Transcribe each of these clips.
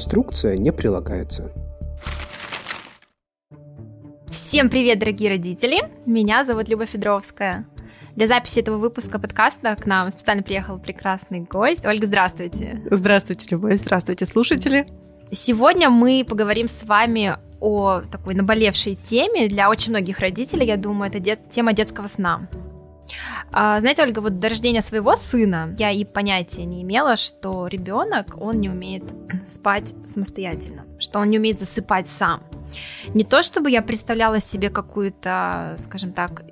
Инструкция не прилагается. Всем привет, дорогие родители! Меня зовут Люба Федоровская. Для записи этого выпуска подкаста к нам специально приехал прекрасный гость. Ольга, здравствуйте. Здравствуйте, Люба. Здравствуйте, слушатели. Сегодня мы поговорим с вами о такой наболевшей теме для очень многих родителей. Я думаю, это дет- тема детского сна. А, знаете, Ольга, вот до рождения своего сына я и понятия не имела, что ребенок, он не умеет спать самостоятельно, что он не умеет засыпать сам. Не то, чтобы я представляла себе какую-то, скажем так,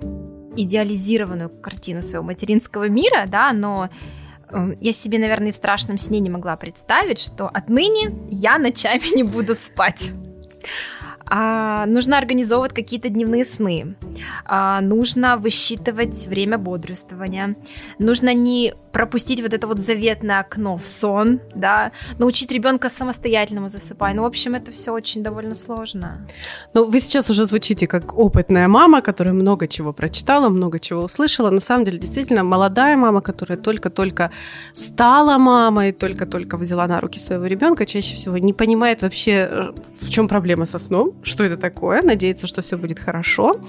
идеализированную картину своего материнского мира, да, но э, я себе, наверное, в страшном сне не могла представить, что отныне я ночами не буду спать а, нужно организовывать какие-то дневные сны, а, нужно высчитывать время бодрствования, нужно не пропустить вот это вот заветное окно в сон, да, научить ребенка самостоятельному засыпать. Ну, в общем, это все очень довольно сложно. Ну, вы сейчас уже звучите как опытная мама, которая много чего прочитала, много чего услышала. На самом деле, действительно, молодая мама, которая только-только стала мамой, только-только взяла на руки своего ребенка, чаще всего не понимает вообще, э, в чем проблема со сном, что это такое, надеется, что все будет хорошо.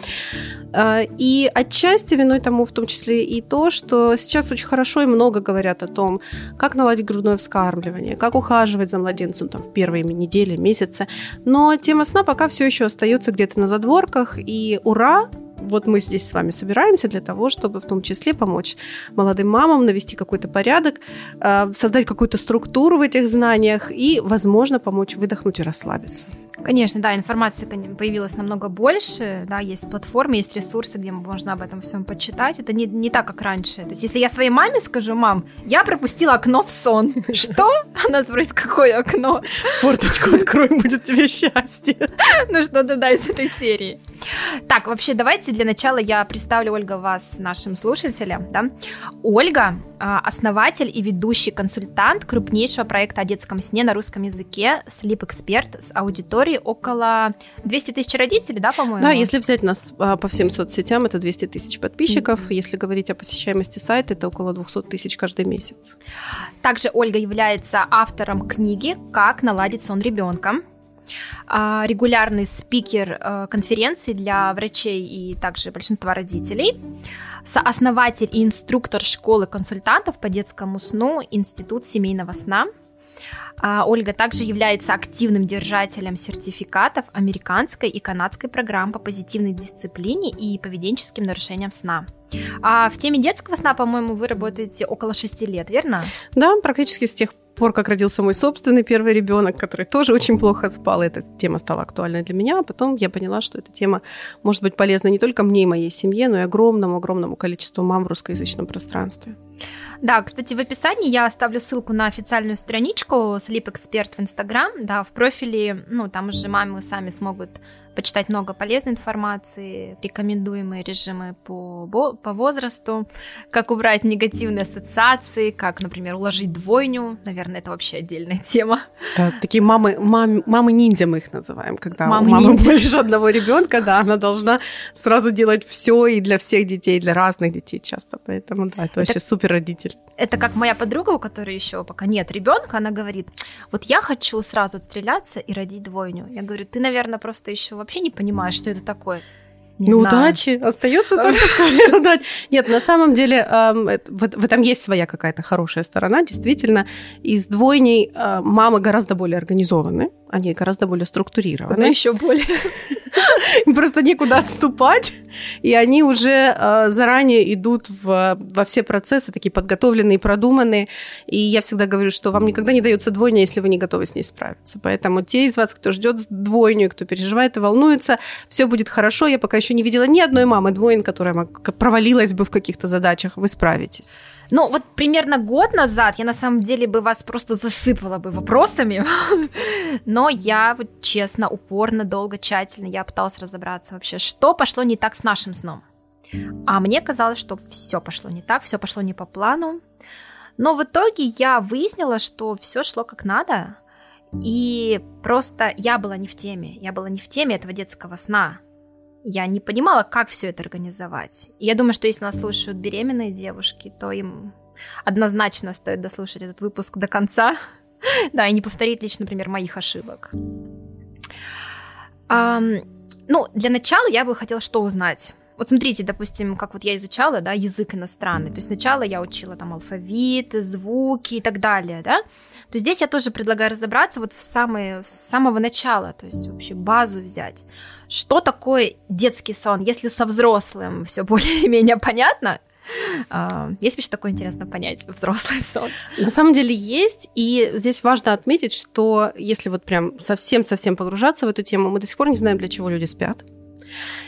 А, и отчасти виной тому в том числе и то, что сейчас очень хорошо и много говорят о том, как наладить грудное вскармливание, как ухаживать за младенцем там, в первые недели, месяцы. Но тема сна пока все еще остается где-то на задворках, и ура, вот мы здесь с вами собираемся для того, чтобы в том числе помочь молодым мамам навести какой-то порядок, а, создать какую-то структуру в этих знаниях и, возможно, помочь выдохнуть и расслабиться. Конечно, да, информации появилось намного больше, да, есть платформы, есть ресурсы, где можно об этом всем почитать. Это не, не так, как раньше. То есть, если я своей маме скажу, мам, я пропустила окно в сон. Что? Она спросит, какое окно? Форточку открой, будет тебе счастье. Ну что-то, да, из этой серии. Так, вообще, давайте для начала я представлю, Ольга, вас нашим слушателям. Да? Ольга а, – основатель и ведущий консультант крупнейшего проекта о детском сне на русском языке Sleep Expert с аудиторией истории около 200 тысяч родителей, да, по-моему? Да, если взять нас а, по всем соцсетям, это 200 тысяч подписчиков. Mm-hmm. Если говорить о посещаемости сайта, это около 200 тысяч каждый месяц. Также Ольга является автором книги «Как наладить сон ребенка», регулярный спикер э, конференций для врачей и также большинства родителей, сооснователь и инструктор школы консультантов по детскому сну Институт семейного сна – Ольга также является активным держателем сертификатов американской и канадской программ по позитивной дисциплине и поведенческим нарушениям сна. А в теме детского сна, по-моему, вы работаете около шести лет, верно? Да, практически с тех пор, как родился мой собственный первый ребенок, который тоже очень плохо спал, эта тема стала актуальной для меня. А потом я поняла, что эта тема может быть полезна не только мне и моей семье, но и огромному-огромному количеству мам в русскоязычном пространстве. Да, кстати, в описании я оставлю ссылку на официальную страничку Sleep Expert в Instagram. Да, в профиле, ну, там уже мамы сами смогут почитать много полезной информации, рекомендуемые режимы по, по возрасту, как убрать негативные ассоциации, как, например, уложить двойню. Наверное, это вообще отдельная тема. Да, такие мамы, мам, мамы ниндзя мы их называем, когда мамы у мамы больше одного ребенка, да, она должна сразу делать все и для всех детей, и для разных детей часто. Поэтому да, это, это вообще супер родитель. Это как моя подруга, у которой еще пока нет ребенка, она говорит: вот я хочу сразу отстреляться и родить двойню. Я говорю, ты, наверное, просто еще вообще не понимаешь, что это такое. Не ну, знаю. удачи. Остается только сказать удачи. Нет, на самом деле в, этом есть своя какая-то хорошая сторона. Действительно, из двойней э, мамы гораздо более организованы они гораздо более структурированы. Куда еще более. Им просто некуда отступать, и они уже э, заранее идут в, во все процессы, такие подготовленные, продуманные. И я всегда говорю, что вам никогда не дается двойня, если вы не готовы с ней справиться. Поэтому те из вас, кто ждет двойню, кто переживает и волнуется, все будет хорошо. Я пока еще не видела ни одной мамы двоин, которая провалилась бы в каких-то задачах. Вы справитесь. Ну, вот примерно год назад я на самом деле бы вас просто засыпала бы вопросами, но я вот честно, упорно, долго, тщательно, я пыталась разобраться вообще, что пошло не так с нашим сном. А мне казалось, что все пошло не так, все пошло не по плану. Но в итоге я выяснила, что все шло как надо, и просто я была не в теме, я была не в теме этого детского сна я не понимала, как все это организовать. И я думаю, что если нас слушают беременные девушки, то им однозначно стоит дослушать этот выпуск до конца, Да, и не повторить лично, например, моих ошибок. Ну, для начала я бы хотела что узнать? Вот смотрите, допустим, как вот я изучала, да, язык иностранный. То есть сначала я учила там алфавит, звуки и так далее, да. То здесь я тоже предлагаю разобраться вот в самое, с самого начала, то есть вообще базу взять. Что такое детский сон, если со взрослым все более-менее понятно, а, есть вообще такое интересно понять взрослый сон? На самом деле есть, и здесь важно отметить, что если вот прям совсем-совсем погружаться в эту тему, мы до сих пор не знаем, для чего люди спят.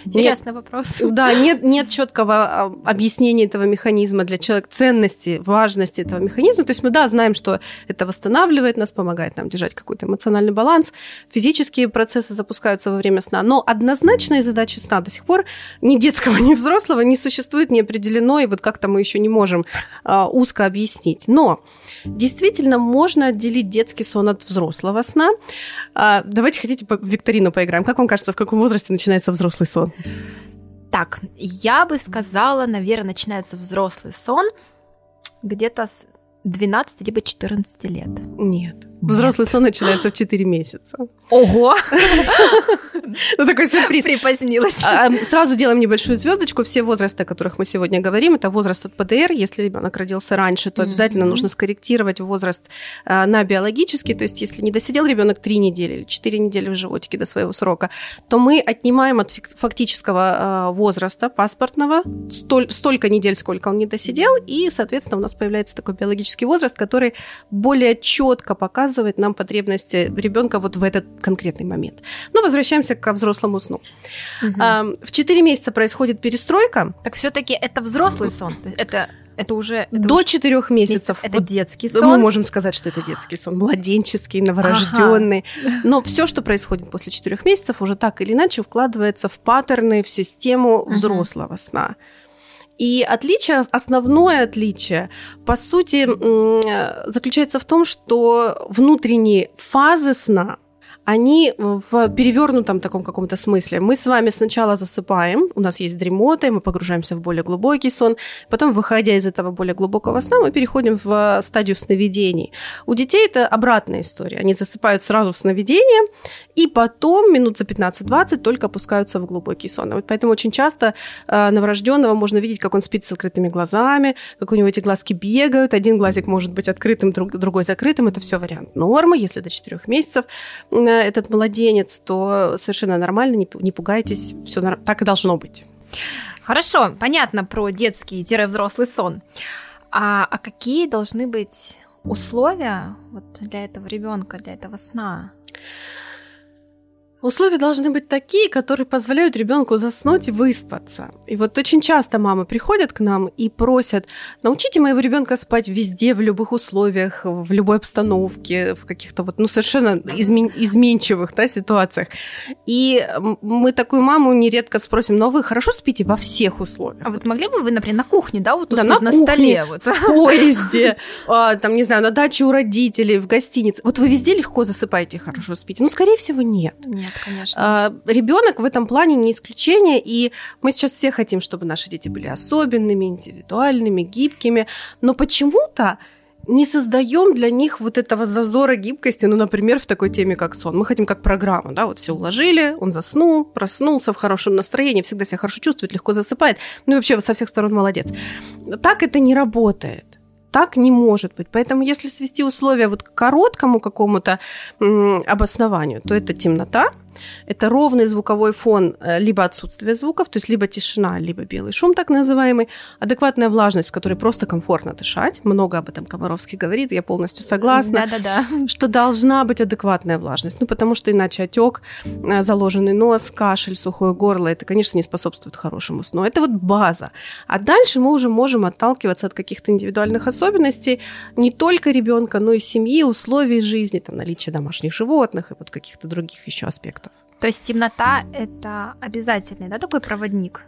Интересный нет, вопрос. Да, нет, нет четкого а, объяснения этого механизма для человека, ценности, важности этого механизма. То есть мы, да, знаем, что это восстанавливает нас, помогает нам держать какой-то эмоциональный баланс. Физические процессы запускаются во время сна. Но однозначной задачи сна до сих пор ни детского, ни взрослого не существует, не определено, и вот как-то мы еще не можем а, узко объяснить. Но действительно можно отделить детский сон от взрослого сна. А, давайте хотите по викторину поиграем. Как вам кажется, в каком возрасте начинается взрослый взрослый сон? Так, я бы сказала, наверное, начинается взрослый сон где-то с 12 либо 14 лет. Нет. Взрослый сон начинается в 4 месяца. Ого! Ну, такой сюрприз. Припозднилась. А, сразу делаем небольшую звездочку. Все возрасты, о которых мы сегодня говорим, это возраст от ПДР. Если ребенок родился раньше, то обязательно нужно скорректировать возраст а, на биологический. То есть, если не досидел ребенок 3 недели или 4 недели в животике до своего срока, то мы отнимаем от фактического а, возраста паспортного столько недель, сколько он не досидел, и, соответственно, у нас появляется такой биологический возраст, который более четко показывает нам потребности ребенка вот в этот конкретный момент. Но возвращаемся к взрослому сну. Угу. В 4 месяца происходит перестройка. Так все-таки это взрослый сон? То есть это это уже это до уже... четырех месяцев. Это вот детский сон. Мы можем сказать, что это детский сон, младенческий, новорожденный. Ага. Но все, что происходит после четырех месяцев, уже так или иначе вкладывается в паттерны, в систему взрослого угу. сна. И отличие, основное отличие, по сути, заключается в том, что внутренние фазы сна они в перевернутом таком каком-то смысле. Мы с вами сначала засыпаем, у нас есть дремота, и мы погружаемся в более глубокий сон. Потом, выходя из этого более глубокого сна, мы переходим в стадию сновидений. У детей это обратная история. Они засыпают сразу в сновидение, и потом минут за 15-20 только опускаются в глубокий сон. Вот поэтому очень часто э, новорожденного можно видеть, как он спит с открытыми глазами, как у него эти глазки бегают, один глазик может быть открытым, другой закрытым. Это все вариант нормы, если до 4 месяцев этот младенец, то совершенно нормально, не, не пугайтесь, все так и должно быть. Хорошо, понятно про детский-взрослый сон. А, а какие должны быть условия вот для этого ребенка, для этого сна? Условия должны быть такие, которые позволяют ребенку заснуть и выспаться. И вот очень часто мамы приходят к нам и просят, научите моего ребенка спать везде, в любых условиях, в любой обстановке, в каких-то вот, ну, совершенно измен- изменчивых да, ситуациях. И мы такую маму нередко спросим, ну, а вы хорошо спите во всех условиях? А вот могли бы вы, например, на кухне, да, вот да, на, на кухне, столе? Вот. В поезде, а, там, не знаю, на даче у родителей, в гостинице. Вот вы везде легко засыпаете, хорошо спите? Ну, скорее всего, нет. Нет конечно. А, ребенок в этом плане не исключение, и мы сейчас все хотим, чтобы наши дети были особенными, индивидуальными, гибкими, но почему-то не создаем для них вот этого зазора гибкости, ну, например, в такой теме, как сон. Мы хотим как программу, да, вот все уложили, он заснул, проснулся в хорошем настроении, всегда себя хорошо чувствует, легко засыпает, ну и вообще со всех сторон молодец. Так это не работает так не может быть. Поэтому если свести условия вот к короткому какому-то обоснованию, то это темнота, это ровный звуковой фон, э, либо отсутствие звуков, то есть либо тишина, либо белый шум так называемый, адекватная влажность, в которой просто комфортно дышать. Много об этом Комаровский говорит, я полностью согласна. Да-да-да. Что должна быть адекватная влажность, ну потому что иначе отек, э, заложенный нос, кашель, сухое горло, это, конечно, не способствует хорошему сну. Это вот база. А дальше мы уже можем отталкиваться от каких-то индивидуальных особенностей не только ребенка, но и семьи, условий жизни, там, наличие домашних животных и вот каких-то других еще аспектов. То есть темнота — это обязательный, да, такой проводник?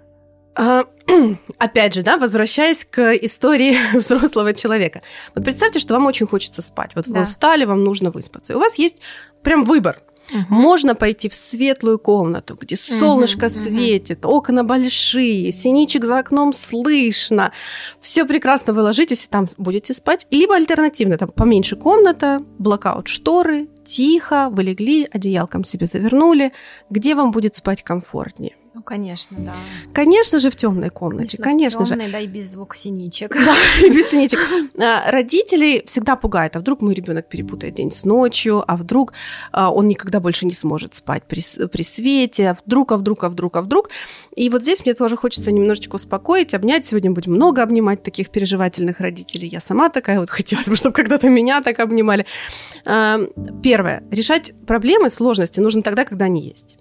А, опять же, да, возвращаясь к истории взрослого человека. Вот представьте, что вам очень хочется спать. Вот да. вы устали, вам нужно выспаться. И у вас есть прям выбор. Угу. Можно пойти в светлую комнату, где солнышко угу, светит, угу. окна большие, синичек за окном слышно. Все прекрасно, вы ложитесь и там будете спать. Либо альтернативно, там поменьше комната, блокаут шторы, тихо, вы легли, одеялком себе завернули, где вам будет спать комфортнее. Ну, конечно, да. Конечно же, в темной комнате. Конечно, конечно же. да, и без звука синичек. Да, и без синичек. А, родителей всегда пугает, а вдруг мой ребенок перепутает день с ночью, а вдруг а, он никогда больше не сможет спать при, при свете, а вдруг, а вдруг, а вдруг, а вдруг. И вот здесь мне тоже хочется немножечко успокоить, обнять. Сегодня будем много обнимать таких переживательных родителей. Я сама такая, вот хотелось бы, чтобы когда-то меня так обнимали. А, первое. Решать проблемы, сложности нужно тогда, когда они есть.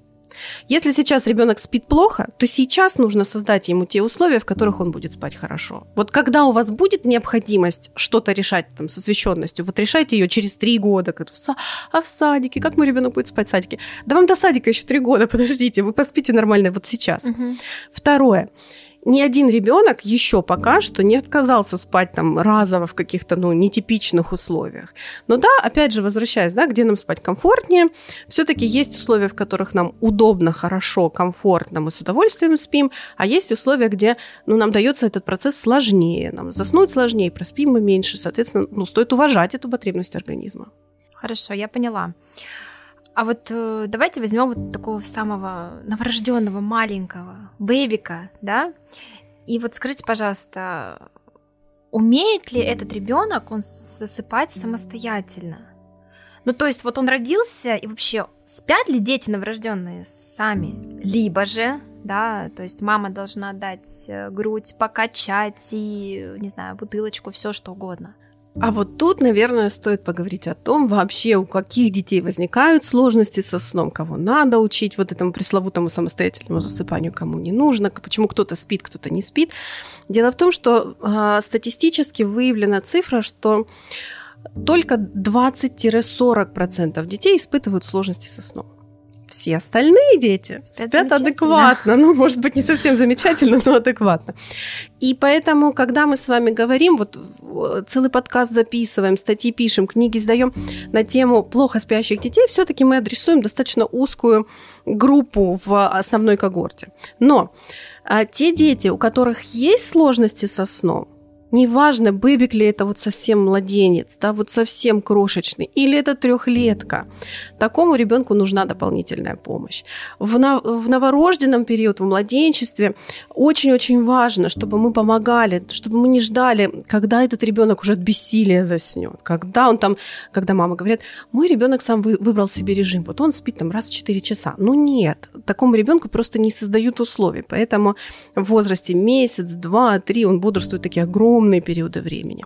Если сейчас ребенок спит плохо, то сейчас нужно создать ему те условия, в которых он будет спать хорошо. Вот когда у вас будет необходимость что-то решать там, с освещенностью, вот решайте ее через три года. А в садике? Как мой ребенок будет спать в садике? Да вам до садика еще три года, подождите, вы поспите нормально вот сейчас. Угу. Второе ни один ребенок еще пока что не отказался спать там разово в каких-то ну, нетипичных условиях. Но да, опять же, возвращаясь, да, где нам спать комфортнее, все-таки есть условия, в которых нам удобно, хорошо, комфортно, мы с удовольствием спим, а есть условия, где ну, нам дается этот процесс сложнее, нам заснуть сложнее, проспим мы меньше, соответственно, ну, стоит уважать эту потребность организма. Хорошо, я поняла. А вот э, давайте возьмем вот такого самого новорожденного маленького бэбика, да? И вот скажите, пожалуйста, умеет ли этот ребенок он засыпать самостоятельно? Ну, то есть вот он родился, и вообще спят ли дети новорожденные сами? Либо же, да, то есть мама должна дать э, грудь, покачать и, не знаю, бутылочку, все что угодно. А вот тут, наверное, стоит поговорить о том, вообще у каких детей возникают сложности со сном, кого надо учить вот этому пресловутому самостоятельному засыпанию, кому не нужно, почему кто-то спит, кто-то не спит. Дело в том, что э, статистически выявлена цифра, что только 20-40% детей испытывают сложности со сном все остальные дети спят, спят адекватно. Ну, может быть, не совсем замечательно, но адекватно. И поэтому, когда мы с вами говорим, вот целый подкаст записываем, статьи пишем, книги сдаем на тему плохо спящих детей, все-таки мы адресуем достаточно узкую группу в основной когорте. Но а, те дети, у которых есть сложности со сном, Неважно, бэбик ли это вот совсем младенец, да, вот совсем крошечный, или это трехлетка. Такому ребенку нужна дополнительная помощь. В, на, в новорожденном период, в младенчестве очень-очень важно, чтобы мы помогали, чтобы мы не ждали, когда этот ребенок уже от бессилия заснет, когда он там, когда мама говорит, мой ребенок сам вы, выбрал себе режим, вот он спит там раз в 4 часа. Ну нет, такому ребенку просто не создают условий, поэтому в возрасте месяц, два, три он бодрствует такие огромные огромные периоды времени.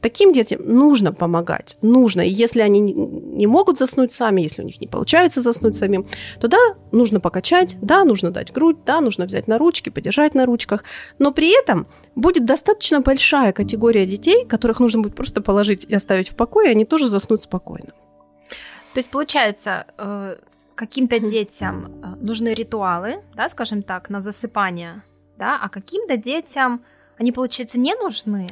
Таким детям нужно помогать, нужно. И если они не могут заснуть сами, если у них не получается заснуть самим, то да, нужно покачать, да, нужно дать грудь, да, нужно взять на ручки, подержать на ручках. Но при этом будет достаточно большая категория детей, которых нужно будет просто положить и оставить в покое, и они тоже заснут спокойно. То есть получается, э, каким-то детям э, нужны ритуалы, да, скажем так, на засыпание, да, а каким-то детям они, получается, не нужны?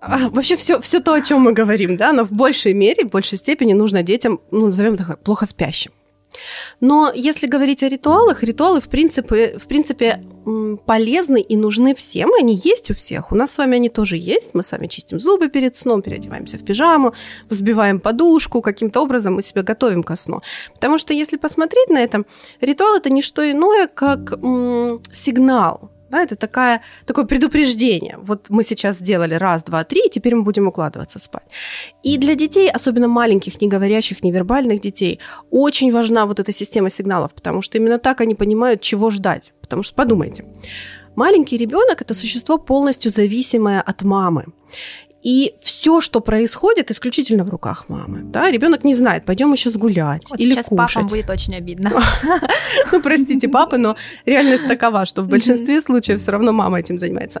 А, вообще все, все то, о чем мы говорим, да, но в большей мере, в большей степени нужно детям, ну, назовем так, плохо спящим. Но если говорить о ритуалах, ритуалы в принципе, в принципе полезны и нужны всем. Они есть у всех. У нас с вами они тоже есть. Мы с вами чистим зубы перед сном, переодеваемся в пижаму, взбиваем подушку, каким-то образом мы себя готовим ко сну. Потому что если посмотреть на это, ритуал это не что иное, как сигнал да, это такая, такое предупреждение. Вот мы сейчас сделали раз, два, три, и теперь мы будем укладываться спать. И для детей, особенно маленьких, не говорящих, невербальных детей, очень важна вот эта система сигналов, потому что именно так они понимают, чего ждать. Потому что подумайте, маленький ребенок это существо полностью зависимое от мамы. И все, что происходит, исключительно в руках мамы. Да? Ребенок не знает, пойдем мы сейчас гулять вот или сейчас кушать. папам будет очень обидно. Ну, простите, папы, но реальность такова, что в большинстве случаев все равно мама этим занимается.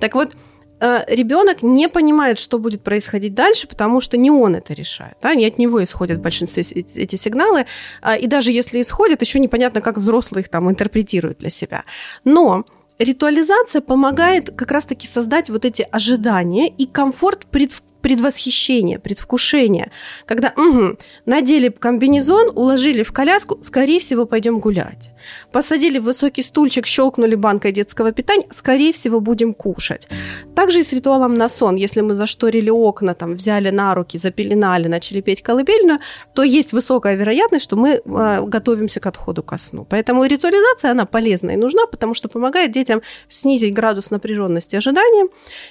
Так вот, э, ребенок не понимает, что будет происходить дальше, потому что не он это решает. Да? Не от него исходят в большинстве эти сигналы. А, и даже если исходят, еще непонятно, как взрослые их там интерпретируют для себя. Но ритуализация помогает как раз-таки создать вот эти ожидания и комфорт пред, предвосхищение, предвкушение, когда угу, надели комбинезон, уложили в коляску, скорее всего, пойдем гулять. Посадили в высокий стульчик, щелкнули банкой детского питания, скорее всего, будем кушать. Также и с ритуалом на сон. Если мы зашторили окна, там, взяли на руки, запеленали, начали петь колыбельную, то есть высокая вероятность, что мы э, готовимся к отходу ко сну. Поэтому ритуализация, она полезна и нужна, потому что помогает детям снизить градус напряженности ожидания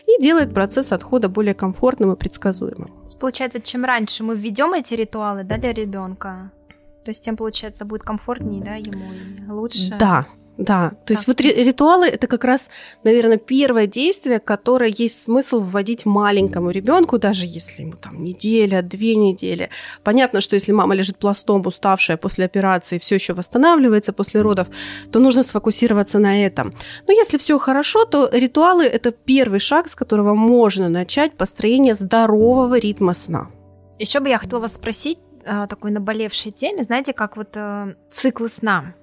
и делает процесс отхода более комфортным и предсказуемым. Получается, чем раньше мы введем эти ритуалы да, для ребенка, то есть тем, получается, будет комфортнее, да, ему лучше. Да, да, то есть вот ритуалы это как раз, наверное, первое действие, которое есть смысл вводить маленькому ребенку, даже если ему там неделя, две недели. Понятно, что если мама лежит пластом, уставшая после операции, все еще восстанавливается после родов, то нужно сфокусироваться на этом. Но если все хорошо, то ритуалы это первый шаг, с которого можно начать построение здорового ритма сна. Еще бы я хотела вас спросить такой наболевшей теме, знаете, как вот э, циклы сна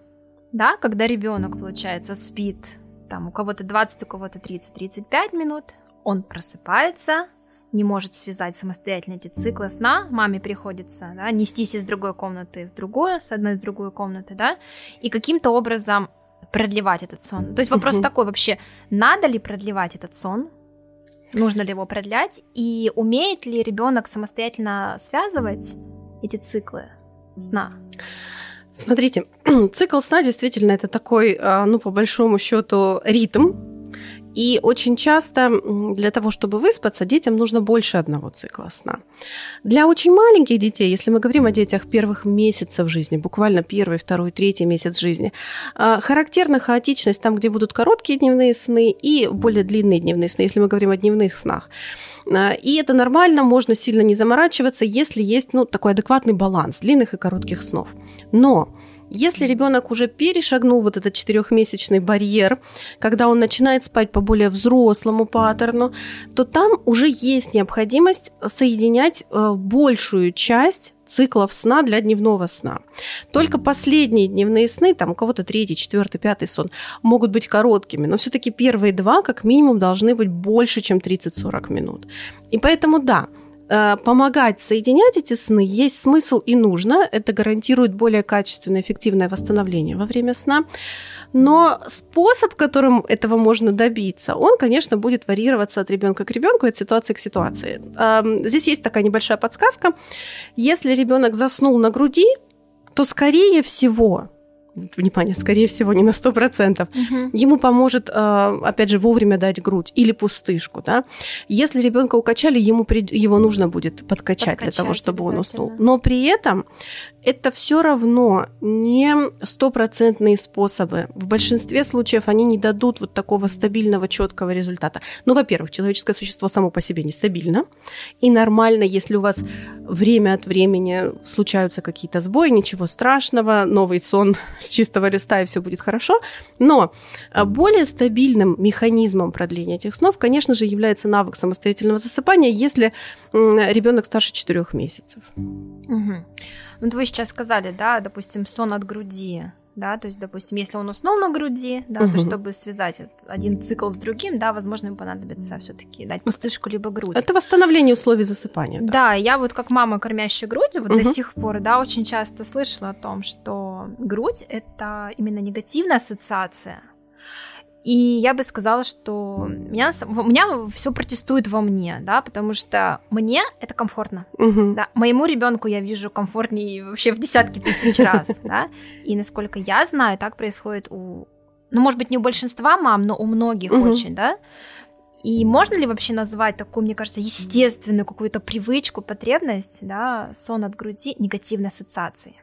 да, когда ребенок, получается, спит, там у кого-то 20, у кого-то 30-35 минут, он просыпается, не может связать самостоятельно эти циклы сна, маме приходится да, нестись из другой комнаты в другую, с одной в другую комнату, да, и каким-то образом продлевать этот сон. То есть вопрос такой вообще, надо ли продлевать этот сон, нужно ли его продлять, и умеет ли ребенок самостоятельно связывать эти циклы сна? Смотрите, цикл сна действительно это такой, а, ну, по большому счету, ритм. И очень часто для того, чтобы выспаться, детям нужно больше одного цикла сна. Для очень маленьких детей, если мы говорим о детях первых месяцев жизни, буквально первый, второй, третий месяц жизни, а, характерна хаотичность там, где будут короткие дневные сны и более длинные дневные сны, если мы говорим о дневных снах. А, и это нормально, можно сильно не заморачиваться, если есть ну, такой адекватный баланс длинных и коротких снов. Но если ребенок уже перешагнул вот этот четырехмесячный барьер, когда он начинает спать по более взрослому паттерну, то там уже есть необходимость соединять э, большую часть циклов сна для дневного сна. Только последние дневные сны, там у кого-то третий, четвертый, пятый сон, могут быть короткими, но все-таки первые два как минимум должны быть больше, чем 30-40 минут. И поэтому да, помогать соединять эти сны есть смысл и нужно. Это гарантирует более качественное, эффективное восстановление во время сна. Но способ, которым этого можно добиться, он, конечно, будет варьироваться от ребенка к ребенку, от ситуации к ситуации. Здесь есть такая небольшая подсказка. Если ребенок заснул на груди, то, скорее всего, внимание, скорее всего, не на 100%, угу. ему поможет, э, опять же, вовремя дать грудь или пустышку. Да? Если ребенка укачали, ему, его нужно будет подкачать, подкачать для того, чтобы он уснул. Но при этом это все равно не стопроцентные способы. В большинстве случаев они не дадут вот такого стабильного, четкого результата. Ну, во-первых, человеческое существо само по себе нестабильно. И нормально, если у вас время от времени случаются какие-то сбои, ничего страшного, новый сон с чистого листа, и все будет хорошо. Но а, более стабильным механизмом продления этих снов, конечно же, является навык самостоятельного засыпания, если ребенок старше 4 месяцев. Угу. Вот вы сейчас сказали, да, допустим, сон от груди да, то есть, допустим, если он уснул на груди, да, угу. то чтобы связать один цикл с другим, да, возможно, ему понадобится все-таки дать пустышку либо грудь. Это восстановление условий засыпания. Да, да я вот как мама, кормящая грудью, вот угу. до сих пор, да, очень часто слышала о том, что грудь это именно негативная ассоциация и я бы сказала, что меня, меня все протестует во мне, да, потому что мне это комфортно. Угу. Да, моему ребенку я вижу комфортнее вообще в десятки тысяч раз, да. И насколько я знаю, так происходит у, ну, может быть, не у большинства мам, но у многих угу. очень, да. И можно ли вообще назвать такую, мне кажется, естественную какую-то привычку, потребность, да, сон от груди негативной ассоциации?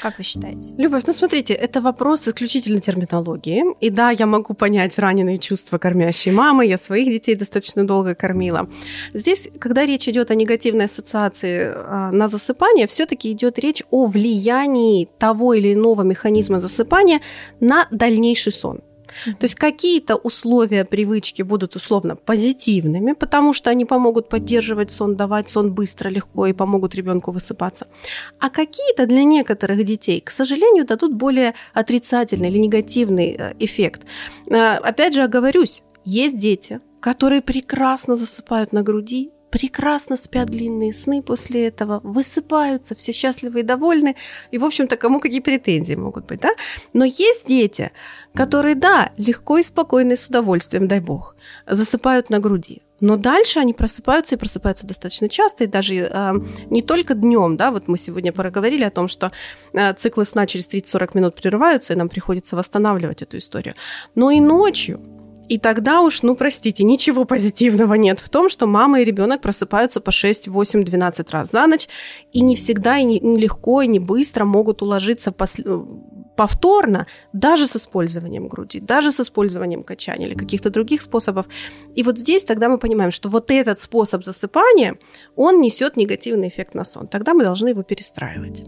Как вы считаете? Любовь, ну смотрите, это вопрос исключительно терминологии. И да, я могу понять раненые чувства кормящей мамы. Я своих детей достаточно долго кормила. Здесь, когда речь идет о негативной ассоциации а, на засыпание, все-таки идет речь о влиянии того или иного механизма засыпания на дальнейший сон. То есть какие-то условия привычки будут условно позитивными, потому что они помогут поддерживать сон, давать сон быстро, легко и помогут ребенку высыпаться. А какие-то для некоторых детей, к сожалению, дадут более отрицательный или негативный э, эффект. Э, опять же, оговорюсь, есть дети, которые прекрасно засыпают на груди, прекрасно спят длинные сны после этого, высыпаются, все счастливы и довольны. И, в общем-то, кому какие претензии могут быть, да? Но есть дети, которые, да, легко и спокойно и с удовольствием, дай бог, засыпают на груди. Но дальше они просыпаются и просыпаются достаточно часто, и даже э, не только днем, да, вот мы сегодня проговорили о том, что э, циклы сна через 30-40 минут прерываются, и нам приходится восстанавливать эту историю, но и ночью. И тогда уж, ну простите, ничего позитивного нет в том, что мама и ребенок просыпаются по 6, 8, 12 раз за ночь, и не всегда, и не, не легко, и не быстро могут уложиться после повторно, даже с использованием груди, даже с использованием качания или каких-то других способов. И вот здесь тогда мы понимаем, что вот этот способ засыпания, он несет негативный эффект на сон. Тогда мы должны его перестраивать.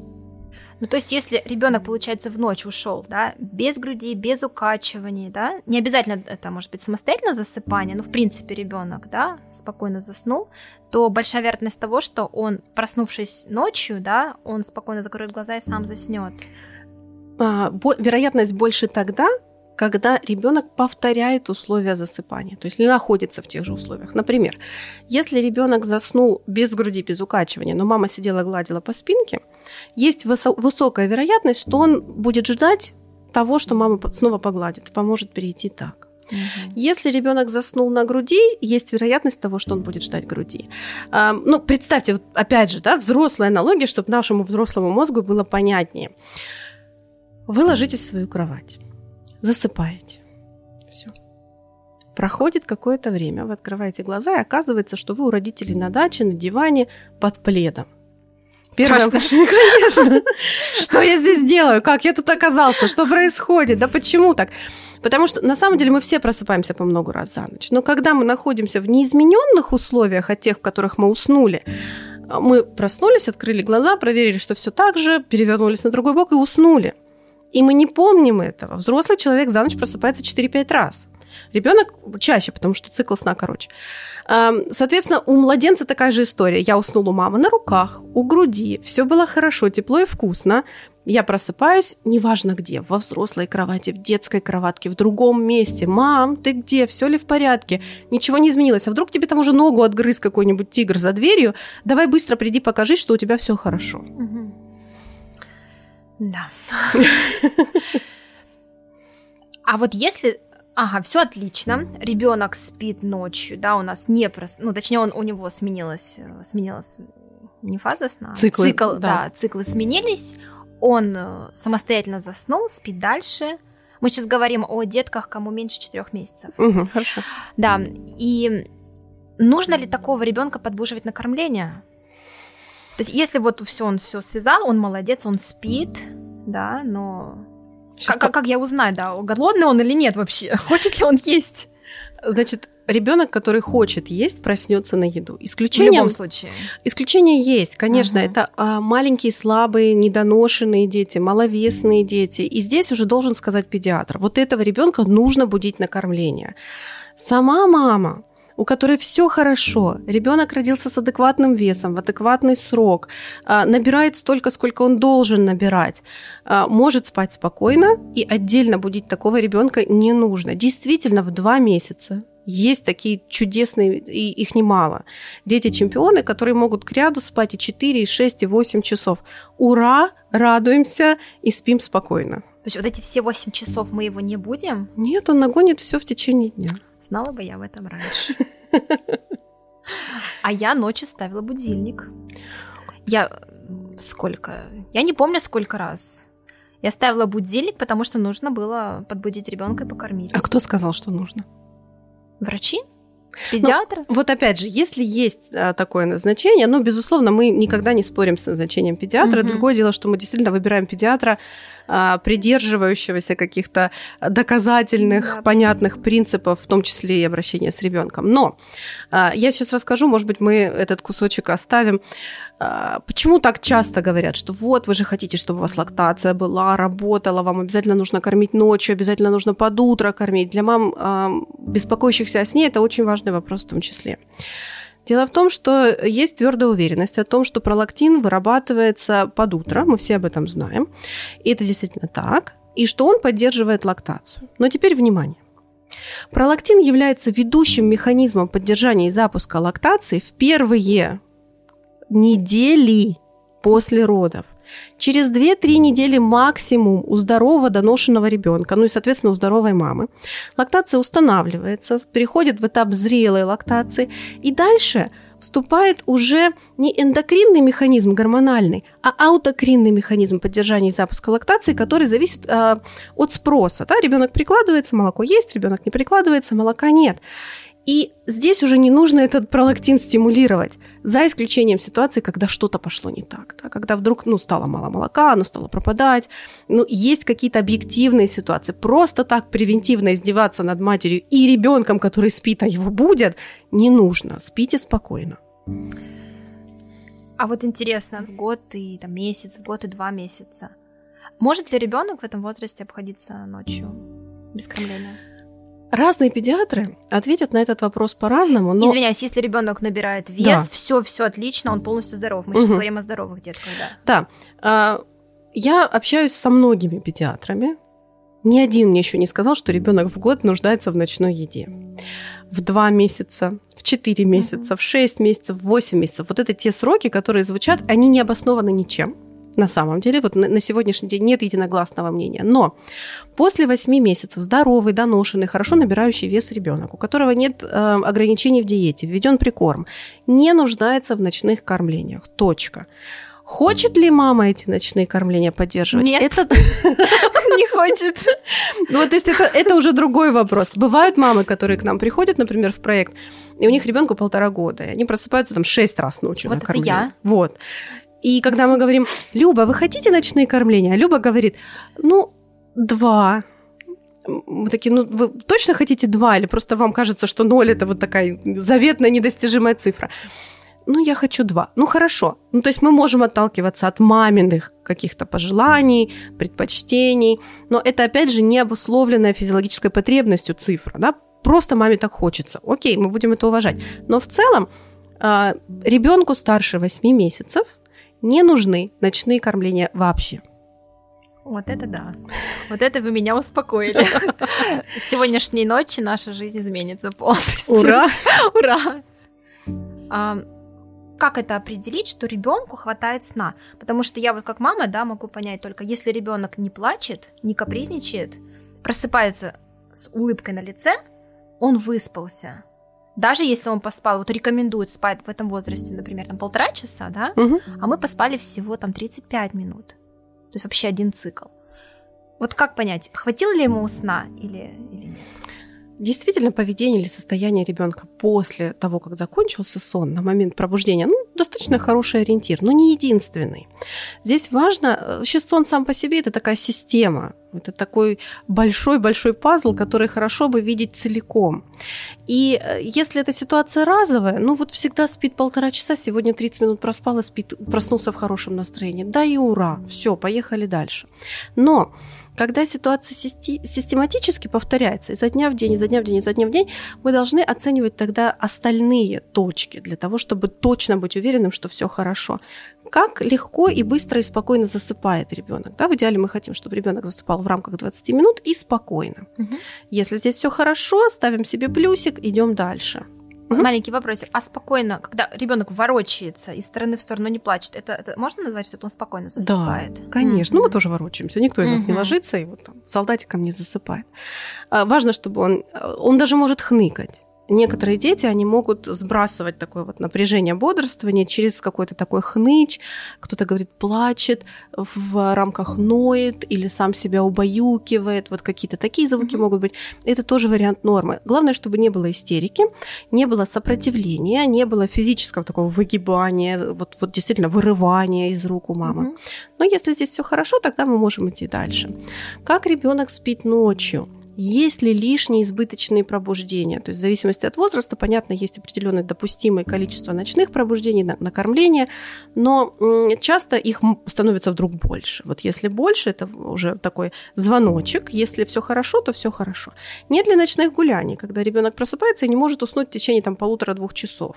Ну, то есть, если ребенок, получается, в ночь ушел, да, без груди, без укачивания, да, не обязательно это может быть самостоятельно засыпание, но в принципе ребенок, да, спокойно заснул, то большая вероятность того, что он, проснувшись ночью, да, он спокойно закроет глаза и сам заснет а, вероятность больше тогда, когда ребенок повторяет условия засыпания, то есть не находится в тех же условиях. Например, если ребенок заснул без груди, без укачивания, но мама сидела гладила по спинке, есть высокая вероятность, что он будет ждать того, что мама снова погладит, и поможет перейти так. Угу. Если ребенок заснул на груди, есть вероятность того, что он будет ждать груди. А, ну, представьте, вот опять же, да, взрослая аналогия, чтобы нашему взрослому мозгу было понятнее. Вы ложитесь в свою кровать, засыпаете. Все. Проходит какое-то время, вы открываете глаза, и оказывается, что вы у родителей на даче, на диване, под пледом. Первое, конечно. Что я здесь делаю? Как я тут оказался? Что происходит? Да почему так? Потому что на самом деле мы все просыпаемся по много раз за ночь. Но когда мы находимся в неизмененных условиях от тех, в которых мы уснули, мы проснулись, открыли глаза, проверили, что все так же, перевернулись на другой бок и уснули. И мы не помним этого. Взрослый человек за ночь просыпается 4-5 раз. Ребенок чаще, потому что цикл сна короче. Соответственно, у младенца такая же история. Я уснула у мамы на руках, у груди, все было хорошо, тепло и вкусно. Я просыпаюсь, неважно где, во взрослой кровати, в детской кроватке, в другом месте. Мам, ты где? Все ли в порядке? Ничего не изменилось. А вдруг тебе там уже ногу отгрыз какой-нибудь тигр за дверью? Давай быстро приди, покажи, что у тебя все хорошо. Угу. Да. А вот если Ага, все отлично. Ребенок спит ночью, да, у нас не прос... ну, точнее, он у него сменилась, э, сменилась не фаза сна, циклы, цикл, да. да, циклы сменились. Он э, самостоятельно заснул, спит дальше. Мы сейчас говорим о детках, кому меньше четырех месяцев. Угу, хорошо. Да, и нужно ли такого ребенка подбуживать на кормление? То есть, если вот все он все связал, он молодец, он спит, да, но как, как, как я узнаю, да, голодный он или нет вообще? Хочет ли он есть? Значит, ребенок, который хочет есть, проснется на еду. Исключение, в любом случае. Исключение есть, конечно. Ага. Это а, маленькие, слабые, недоношенные дети, маловесные дети. И здесь уже должен сказать педиатр: вот этого ребенка нужно будить на кормление. Сама мама у которой все хорошо, ребенок родился с адекватным весом, в адекватный срок, а, набирает столько, сколько он должен набирать, а, может спать спокойно, и отдельно будить такого ребенка не нужно. Действительно, в два месяца есть такие чудесные, и их немало. Дети-чемпионы, которые могут к ряду спать и 4, и 6, и 8 часов. Ура! Радуемся и спим спокойно. То есть вот эти все 8 часов мы его не будем? Нет, он нагонит все в течение дня. Знала бы я в этом раньше. А я ночью ставила будильник. Я сколько? Я не помню сколько раз. Я ставила будильник, потому что нужно было подбудить ребенка и покормить. А кто сказал, что нужно? Врачи? Педиатр? Ну, вот опять же, если есть а, такое назначение, ну, безусловно, мы никогда не спорим с назначением педиатра. Угу. Другое дело, что мы действительно выбираем педиатра, а, придерживающегося каких-то доказательных, да, понятных принципов, в том числе и обращения с ребенком. Но а, я сейчас расскажу, может быть, мы этот кусочек оставим. А, почему так часто говорят, что вот вы же хотите, чтобы у вас лактация была, работала, вам обязательно нужно кормить ночью, обязательно нужно под утро кормить. Для мам, беспокоящихся о сне, это очень важный вопрос в том числе. Дело в том, что есть твердая уверенность о том, что пролактин вырабатывается под утро, мы все об этом знаем, и это действительно так, и что он поддерживает лактацию. Но теперь внимание. Пролактин является ведущим механизмом поддержания и запуска лактации в первые недели после родов. Через 2-3 недели максимум у здорового доношенного ребенка, ну и, соответственно, у здоровой мамы, лактация устанавливается, переходит в этап зрелой лактации, и дальше вступает уже не эндокринный механизм гормональный, а аутокринный механизм поддержания и запуска лактации, который зависит э, от спроса. Да? Ребенок прикладывается, молоко есть, ребенок не прикладывается, молока нет. И здесь уже не нужно этот пролактин стимулировать, за исключением ситуации, когда что-то пошло не так, да, когда вдруг ну, стало мало молока, оно стало пропадать. Ну, есть какие-то объективные ситуации. Просто так превентивно издеваться над матерью и ребенком, который спит, а его будет, не нужно. Спите спокойно. А вот интересно, в год и там, месяц, в год и два месяца. Может ли ребенок в этом возрасте обходиться ночью без кормления? Разные педиатры ответят на этот вопрос по-разному. Но... Извиняюсь, если ребенок набирает вес, да. все, все отлично, он полностью здоров. Мы угу. сейчас говорим о здоровых детках, да. Да. А, я общаюсь со многими педиатрами. Ни один мне еще не сказал, что ребенок в год нуждается в ночной еде. В два месяца, в четыре месяца, в шесть месяцев, в восемь месяцев. Вот это те сроки, которые звучат, они не обоснованы ничем на самом деле. Вот на, на сегодняшний день нет единогласного мнения. Но после 8 месяцев здоровый, доношенный, хорошо набирающий вес ребенок, у которого нет э, ограничений в диете, введен прикорм, не нуждается в ночных кормлениях. Точка. Хочет ли мама эти ночные кормления поддерживать? Нет. Это... Не хочет. Ну, то есть это, это уже другой вопрос. Бывают мамы, которые к нам приходят, например, в проект, и у них ребенку полтора года, и они просыпаются там шесть раз ночью вот на кормление. это я. Вот. И когда мы говорим, Люба, вы хотите ночные кормления? А Люба говорит, ну, два. Мы такие, ну, вы точно хотите два? Или просто вам кажется, что ноль – это вот такая заветная, недостижимая цифра? Ну, я хочу два. Ну, хорошо. Ну, то есть мы можем отталкиваться от маминых каких-то пожеланий, предпочтений, но это, опять же, не обусловленная физиологической потребностью цифра, да? Просто маме так хочется. Окей, мы будем это уважать. Но в целом а, ребенку старше 8 месяцев – не нужны ночные кормления вообще. Вот это да. Вот это вы меня успокоили. С сегодняшней ночи наша жизнь изменится полностью. Ура! Ура! А, как это определить, что ребенку хватает сна? Потому что я вот как мама, да, могу понять только, если ребенок не плачет, не капризничает, просыпается с улыбкой на лице, он выспался даже если он поспал, вот рекомендуют спать в этом возрасте, например, там полтора часа, да, угу. а мы поспали всего там 35 минут. То есть вообще один цикл. Вот как понять, хватило ли ему сна или, или нет? Действительно, поведение или состояние ребенка после того, как закончился сон, на момент пробуждения, ну, достаточно хороший ориентир, но не единственный. Здесь важно, э, вообще сон сам по себе это такая система, это такой большой-большой пазл, который хорошо бы видеть целиком. И э, если эта ситуация разовая, ну вот всегда спит полтора часа, сегодня 30 минут проспал и спит, проснулся в хорошем настроении. Да и ура, все, поехали дальше. Но когда ситуация систематически повторяется изо дня в день, изо дня в день, изо дня в день, мы должны оценивать тогда остальные точки для того, чтобы точно быть уверенным, что все хорошо. Как легко и быстро и спокойно засыпает ребенок. Да? В идеале мы хотим, чтобы ребенок засыпал в рамках 20 минут и спокойно. Угу. Если здесь все хорошо, ставим себе плюсик, идем дальше. Угу. Маленький вопросик. А спокойно, когда ребенок ворочается из стороны в сторону не плачет, это, это можно назвать, что он спокойно засыпает? Да, конечно. Mm-hmm. Ну, мы тоже ворочаемся. Никто из нас mm-hmm. не ложится и вот там солдатиком не засыпает. А, важно, чтобы он... Он даже может хныкать некоторые дети, они могут сбрасывать такое вот напряжение бодрствования через какой-то такой хныч. Кто-то говорит, плачет, в рамках ноет или сам себя убаюкивает. Вот какие-то такие звуки mm-hmm. могут быть. Это тоже вариант нормы. Главное, чтобы не было истерики, не было сопротивления, не было физического такого выгибания, вот, вот действительно вырывания из рук у мамы. Mm-hmm. Но если здесь все хорошо, тогда мы можем идти дальше. Как ребенок спит ночью? Есть ли лишние избыточные пробуждения? То есть в зависимости от возраста, понятно, есть определенное допустимое количество ночных пробуждений, накормления, но часто их становится вдруг больше. Вот если больше, это уже такой звоночек. Если все хорошо, то все хорошо. Нет ли ночных гуляний, когда ребенок просыпается и не может уснуть в течение там полутора-двух часов?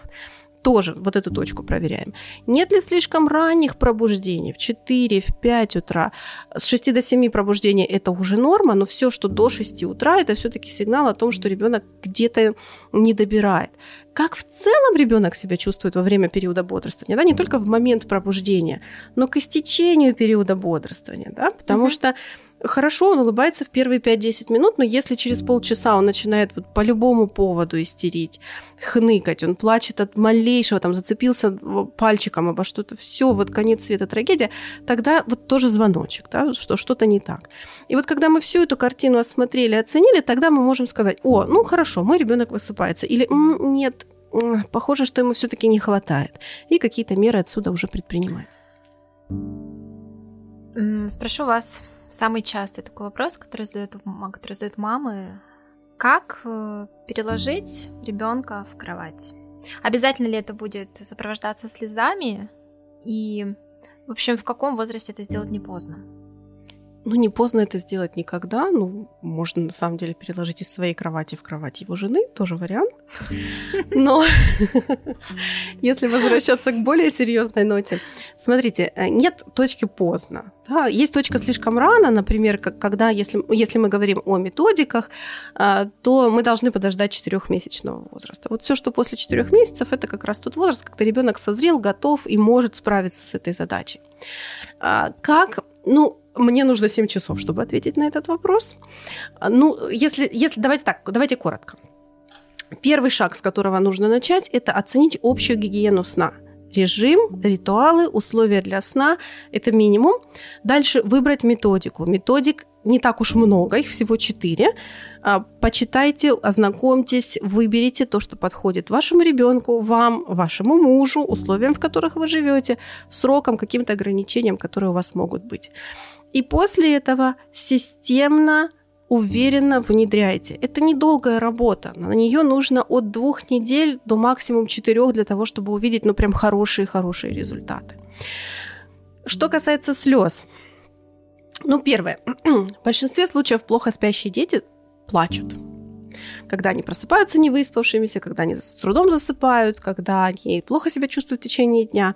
Тоже вот эту точку проверяем. Нет ли слишком ранних пробуждений в 4, в 5 утра? С 6 до 7 пробуждений это уже норма, но все, что до 6 утра, это все-таки сигнал о том, что ребенок где-то не добирает. Как в целом ребенок себя чувствует во время периода бодрствования, да, не только в момент пробуждения, но к истечению периода бодрствования, да, потому mm-hmm. что Хорошо, он улыбается в первые 5-10 минут, но если через полчаса он начинает вот по любому поводу истерить, хныкать, он плачет от малейшего, там зацепился пальчиком обо что-то, все, вот конец света, трагедия, тогда вот тоже звоночек, да, что что-то не так. И вот когда мы всю эту картину осмотрели, оценили, тогда мы можем сказать, о, ну хорошо, мой ребенок высыпается, или нет, похоже, что ему все-таки не хватает, и какие-то меры отсюда уже предпринимать. Спрошу вас, самый частый такой вопрос, который задают, который задают мамы. Как э, переложить ребенка в кровать? Обязательно ли это будет сопровождаться слезами? И, в общем, в каком возрасте это сделать не поздно? Ну, не поздно это сделать никогда. Ну, можно на самом деле переложить из своей кровати в кровать его жены, тоже вариант. Но если возвращаться к более серьезной ноте, смотрите, э, нет точки поздно. Да, есть точка слишком рано, например, когда, если, если мы говорим о методиках, а, то мы должны подождать четырехмесячного возраста. Вот все, что после четырех месяцев, это как раз тот возраст, когда ребенок созрел, готов и может справиться с этой задачей. А, как, ну, мне нужно 7 часов, чтобы ответить на этот вопрос. Ну, если, если давайте так, давайте коротко. Первый шаг, с которого нужно начать, это оценить общую гигиену сна. Режим, ритуалы, условия для сна – это минимум. Дальше выбрать методику. Методик не так уж много, их всего четыре. А, почитайте, ознакомьтесь, выберите то, что подходит вашему ребенку, вам, вашему мужу, условиям, в которых вы живете, срокам, каким-то ограничениям, которые у вас могут быть. И после этого системно, уверенно внедряйте. Это недолгая работа. На нее нужно от двух недель до максимум четырех для того, чтобы увидеть, ну, прям хорошие-хорошие результаты. Что касается слез. Ну, первое. В большинстве случаев плохо спящие дети плачут. Когда они просыпаются невыспавшимися, когда они с трудом засыпают, когда они плохо себя чувствуют в течение дня.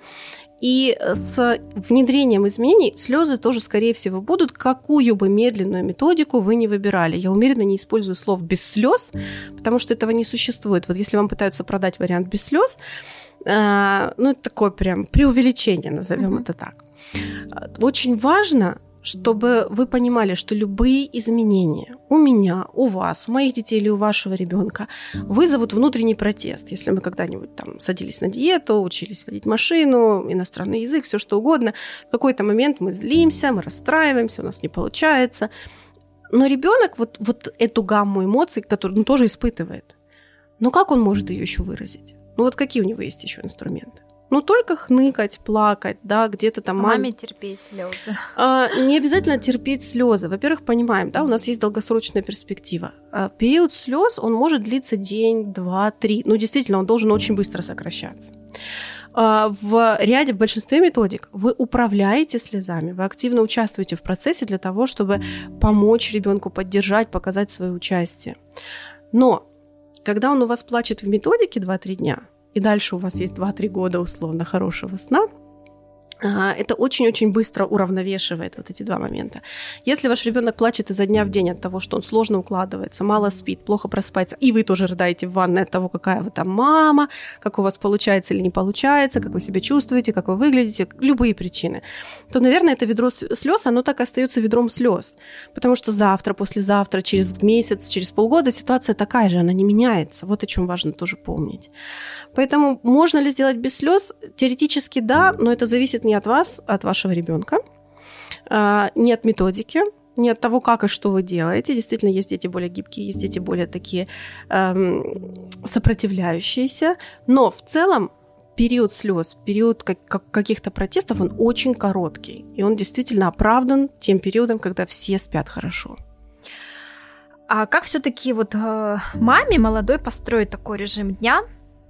И с внедрением изменений слезы тоже, скорее всего, будут, какую бы медленную методику вы не выбирали. Я умеренно не использую слов без слез, потому что этого не существует. Вот если вам пытаются продать вариант без слез, э, ну, это такое прям преувеличение, назовем mm-hmm. это так. Очень важно чтобы вы понимали, что любые изменения у меня, у вас, у моих детей или у вашего ребенка вызовут внутренний протест. Если мы когда-нибудь там садились на диету, учились водить машину, иностранный язык, все что угодно, в какой-то момент мы злимся, мы расстраиваемся, у нас не получается. Но ребенок вот, вот эту гамму эмоций, которую он тоже испытывает, но как он может ее еще выразить? Ну вот какие у него есть еще инструменты? Ну, только хныкать, плакать, да, где-то там... А маме, маме терпеть слезы. А, не обязательно терпеть слезы. Во-первых, понимаем, да, у нас есть долгосрочная перспектива. А, период слез, он может длиться день, два, три. Ну, действительно, он должен очень быстро сокращаться. А, в ряде, в большинстве методик вы управляете слезами, вы активно участвуете в процессе для того, чтобы помочь ребенку поддержать, показать свое участие. Но когда он у вас плачет в методике 2-3 дня, и дальше у вас есть 2-3 года условно хорошего сна, это очень-очень быстро уравновешивает вот эти два момента. Если ваш ребенок плачет изо дня в день от того, что он сложно укладывается, мало спит, плохо просыпается, и вы тоже рыдаете в ванной от того, какая вы там мама, как у вас получается или не получается, как вы себя чувствуете, как вы выглядите, любые причины, то, наверное, это ведро слез, оно так и остается ведром слез. Потому что завтра, послезавтра, через месяц, через полгода ситуация такая же, она не меняется. Вот о чем важно тоже помнить. Поэтому можно ли сделать без слез? Теоретически да, но это зависит не от вас, а от вашего ребенка, а, не от методики, не от того, как и что вы делаете. Действительно, есть дети более гибкие, есть дети более такие эм, сопротивляющиеся. Но в целом период слез, период как, как, каких-то протестов, он очень короткий. И он действительно оправдан тем периодом, когда все спят хорошо. А как все-таки вот э, маме молодой построить такой режим дня,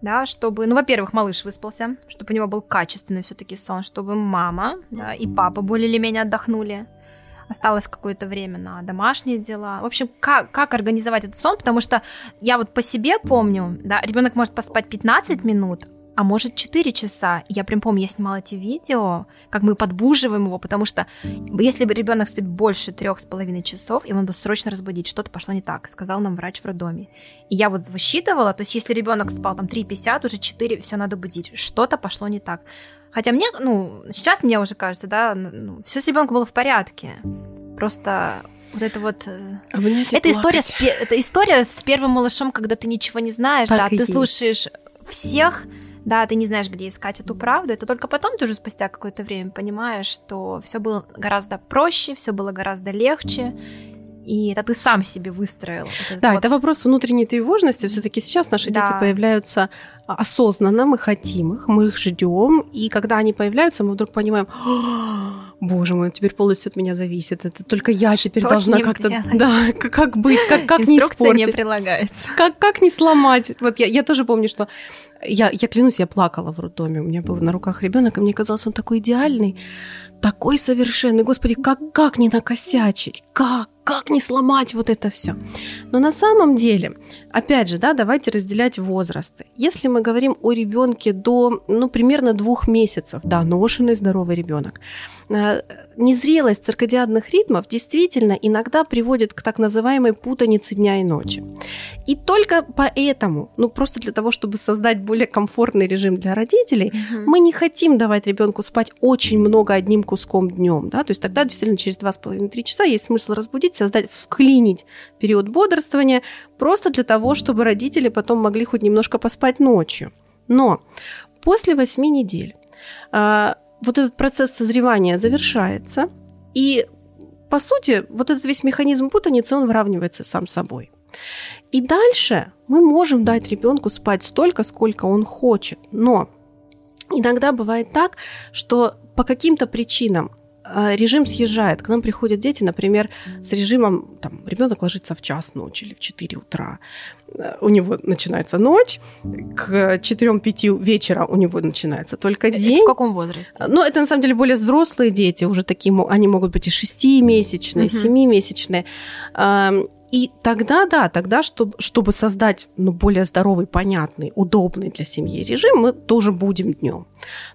да, чтобы, ну, во-первых, малыш выспался, чтобы у него был качественный все-таки сон, чтобы мама да, и папа более или менее отдохнули, осталось какое-то время на домашние дела. В общем, как, как организовать этот сон, потому что я вот по себе помню, да, ребенок может поспать 15 минут, а может 4 часа. Я прям помню, я снимала эти видео, как мы подбуживаем его, потому что если бы ребенок спит больше трех с половиной часов, он бы срочно разбудить, что-то пошло не так, сказал нам врач в роддоме. И я вот высчитывала, то есть если ребенок спал там 3,50, уже 4, все надо будить, что-то пошло не так. Хотя мне, ну, сейчас мне уже кажется, да, ну, все с ребенком было в порядке. Просто вот это вот... Э, Обнять это история, с, это история с первым малышом, когда ты ничего не знаешь, так да, ты есть. слушаешь всех, да, ты не знаешь, где искать эту правду. Это только потом ты уже спустя какое-то время понимаешь, что все было гораздо проще, все было гораздо легче. И это ты сам себе выстроил. Вот да, вот... это вопрос внутренней тревожности. Все-таки сейчас наши да. дети появляются осознанно, мы хотим их, мы их ждем. И когда они появляются, мы вдруг понимаем, боже мой, теперь полностью от меня зависит. Это только я Что теперь должна как-то... Да, как, как быть, как, как не испортить. не прилагается. Как, как не сломать. Вот я, я тоже помню, что я, я клянусь, я плакала в роддоме. У меня был на руках ребенок, и мне казалось, он такой идеальный, такой совершенный. Господи, как, как не накосячить? Как? Как не сломать вот это все? Но на самом деле, опять же, да, давайте разделять возрасты. Если мы говорим о ребенке до, ну, примерно двух месяцев, да, ношенный здоровый ребенок, э, незрелость циркадиадных ритмов действительно иногда приводит к так называемой путанице дня и ночи. И только поэтому, ну просто для того, чтобы создать более комфортный режим для родителей, угу. мы не хотим давать ребенку спать очень много одним куском днем, да, то есть тогда действительно через 2,5-3 часа есть смысл разбудить, создать, вклинить период бодрствования просто для того, чтобы родители потом могли хоть немножко поспать ночью. Но после 8 недель а, вот этот процесс созревания завершается, и по сути, вот этот весь механизм путаницы, он выравнивается сам собой. И дальше мы можем дать ребенку спать столько, сколько он хочет. Но иногда бывает так, что по каким-то причинам режим съезжает. К нам приходят дети, например, с режимом, там, ребенок ложится в час ночи или в 4 утра. Э, у него начинается ночь, к 4-5 вечера у него начинается только э, день. Это в каком возрасте? Ну, это на самом деле более взрослые дети, уже такие, они могут быть и 6-месячные, угу. 7-месячные. И тогда, да, тогда, чтобы, чтобы создать ну, более здоровый, понятный, удобный для семьи режим, мы тоже будем днем.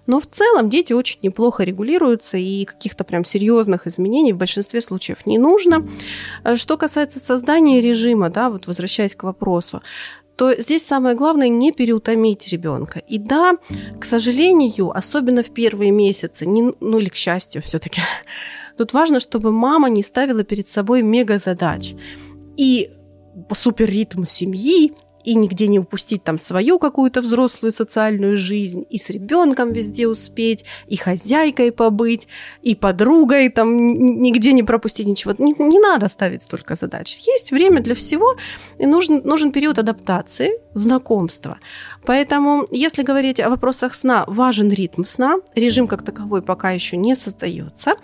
Но в целом дети очень неплохо регулируются, и каких-то прям серьезных изменений в большинстве случаев не нужно. Э, что касается создания режима, да, вот возвращаясь к вопросу, то здесь самое главное не переутомить ребенка. И да, к сожалению, особенно в первые месяцы, не, ну или к счастью все-таки, тут важно, чтобы мама не ставила перед собой мега задач и супер ритм семьи, и нигде не упустить там свою какую-то взрослую социальную жизнь, и с ребенком везде успеть, и хозяйкой побыть, и подругой там нигде не пропустить ничего. Не, не надо ставить столько задач. Есть время для всего, и нужен, нужен период адаптации, знакомства. Поэтому, если говорить о вопросах сна, важен ритм сна, режим как таковой пока еще не создается.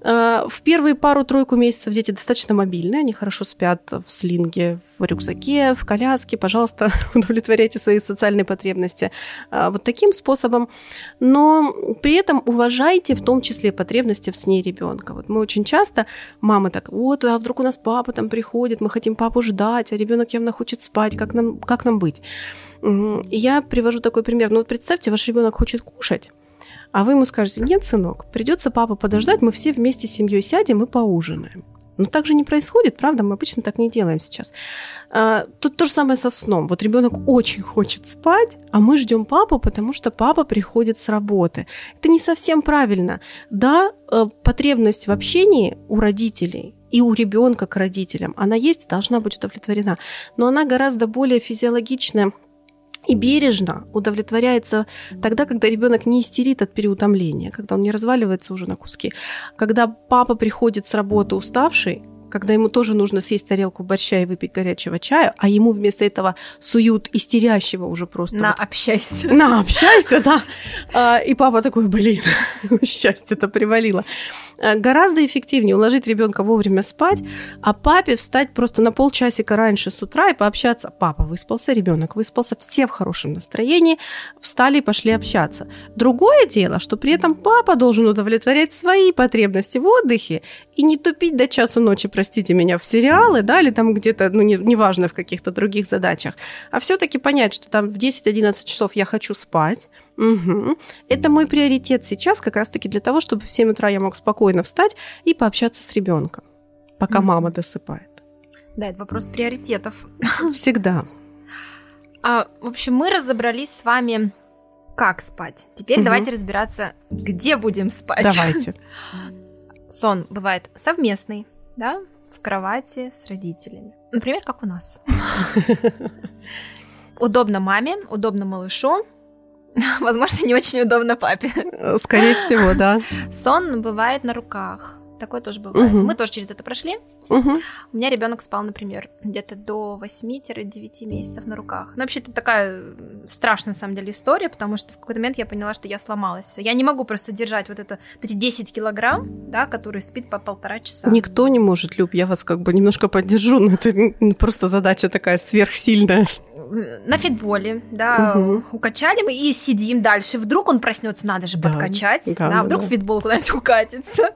Э, в первые пару-тройку месяцев дети достаточно мобильные, они хорошо спят в слинге, в рюкзаке, в коляске. Пожалуйста, удовлетворяйте свои социальные потребности э, вот таким способом. Но при этом уважайте в том числе потребности в сне ребенка. Вот мы очень часто, мамы так, вот, а вдруг у нас папа там приходит, мы хотим папу ждать, а ребенок явно хочет спать, как нам, как нам быть? Я привожу такой пример. Ну вот представьте, ваш ребенок хочет кушать, а вы ему скажете, нет, сынок, придется папа подождать, мы все вместе с семьей сядем и поужинаем. Но так же не происходит, правда? Мы обычно так не делаем сейчас. А, тут то же самое со сном. Вот ребенок очень хочет спать, а мы ждем папу, потому что папа приходит с работы. Это не совсем правильно. Да, э, потребность в общении у родителей и у ребенка к родителям, она есть, должна быть удовлетворена. Но она гораздо более физиологичная и бережно удовлетворяется тогда, когда ребенок не истерит от переутомления, когда он не разваливается уже на куски, когда папа приходит с работы уставший, когда ему тоже нужно съесть тарелку борща и выпить горячего чая, а ему вместо этого суют истерящего уже просто. На, вот, общайся. На, общайся, да. А, и папа такой, блин, счастье-то привалило. А, гораздо эффективнее уложить ребенка вовремя спать, а папе встать просто на полчасика раньше с утра и пообщаться. Папа выспался, ребенок выспался, все в хорошем настроении, встали и пошли общаться. Другое дело, что при этом папа должен удовлетворять свои потребности в отдыхе и не тупить до часу ночи простите меня, в сериалы, да, или там где-то, ну, не- неважно, в каких-то других задачах, а все-таки понять, что там в 10-11 часов я хочу спать, Мгм. Это мой приоритет сейчас как раз-таки для того, чтобы в 7 утра я мог спокойно встать и пообщаться с ребенком, пока Мгм. мама досыпает. Да, это вопрос приоритетов. Всегда. А, в общем, мы разобрались с вами, как спать. Теперь Мгм. давайте разбираться, где будем спать. Давайте. Сон бывает совместный, да, в кровати с родителями. Например, как у нас. Удобно маме, удобно малышу, возможно, не очень удобно папе. Скорее всего, да. Сон бывает на руках. Такое тоже бывает. Мы тоже через это прошли. Мгм. У меня ребенок спал, например, где-то до 8-9 месяцев на руках. Ну, вообще, это такая страшная, на самом деле, история, потому что в какой-то момент я поняла, что я сломалась. Все. Я не могу просто держать вот, это, вот эти 10 килограмм, да, которые спит по полтора часа. Никто не может, Люб, я вас как бы немножко поддержу, но это ну, просто задача такая сверхсильная. На фитболе, да, Мгм. укачали мы и сидим дальше. Вдруг он проснется, надо же Да, подкачать, да, да, да, вдруг да. фитбол куда-нибудь укатится.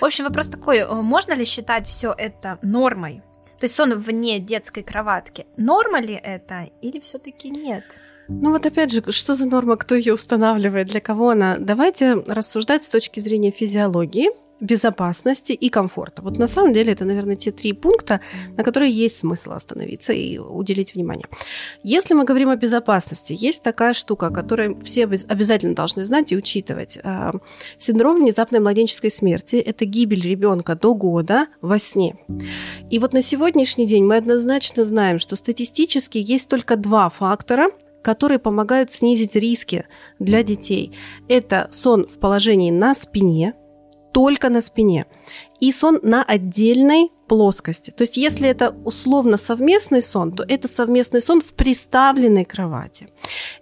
В общем, вопрос такой, э, можно ли считать все это нормой? То есть сон вне детской кроватки. Норма ли это или все-таки нет? Ну вот опять же, что за норма, кто ее устанавливает, для кого она? Давайте рассуждать с точки зрения физиологии, безопасности и комфорта. Вот на самом деле это, наверное, те три пункта, на которые есть смысл остановиться и уделить внимание. Если мы говорим о безопасности, есть такая штука, которую все обяз- обязательно должны знать и учитывать. А, Синдром внезапной младенческой смерти – это гибель ребенка до года во сне. И вот на сегодняшний день мы однозначно знаем, что статистически есть только два фактора, которые помогают снизить риски для детей. Это сон в положении на спине, только на спине, и сон на отдельной плоскости. То есть, если это условно совместный сон, то это совместный сон в приставленной кровати.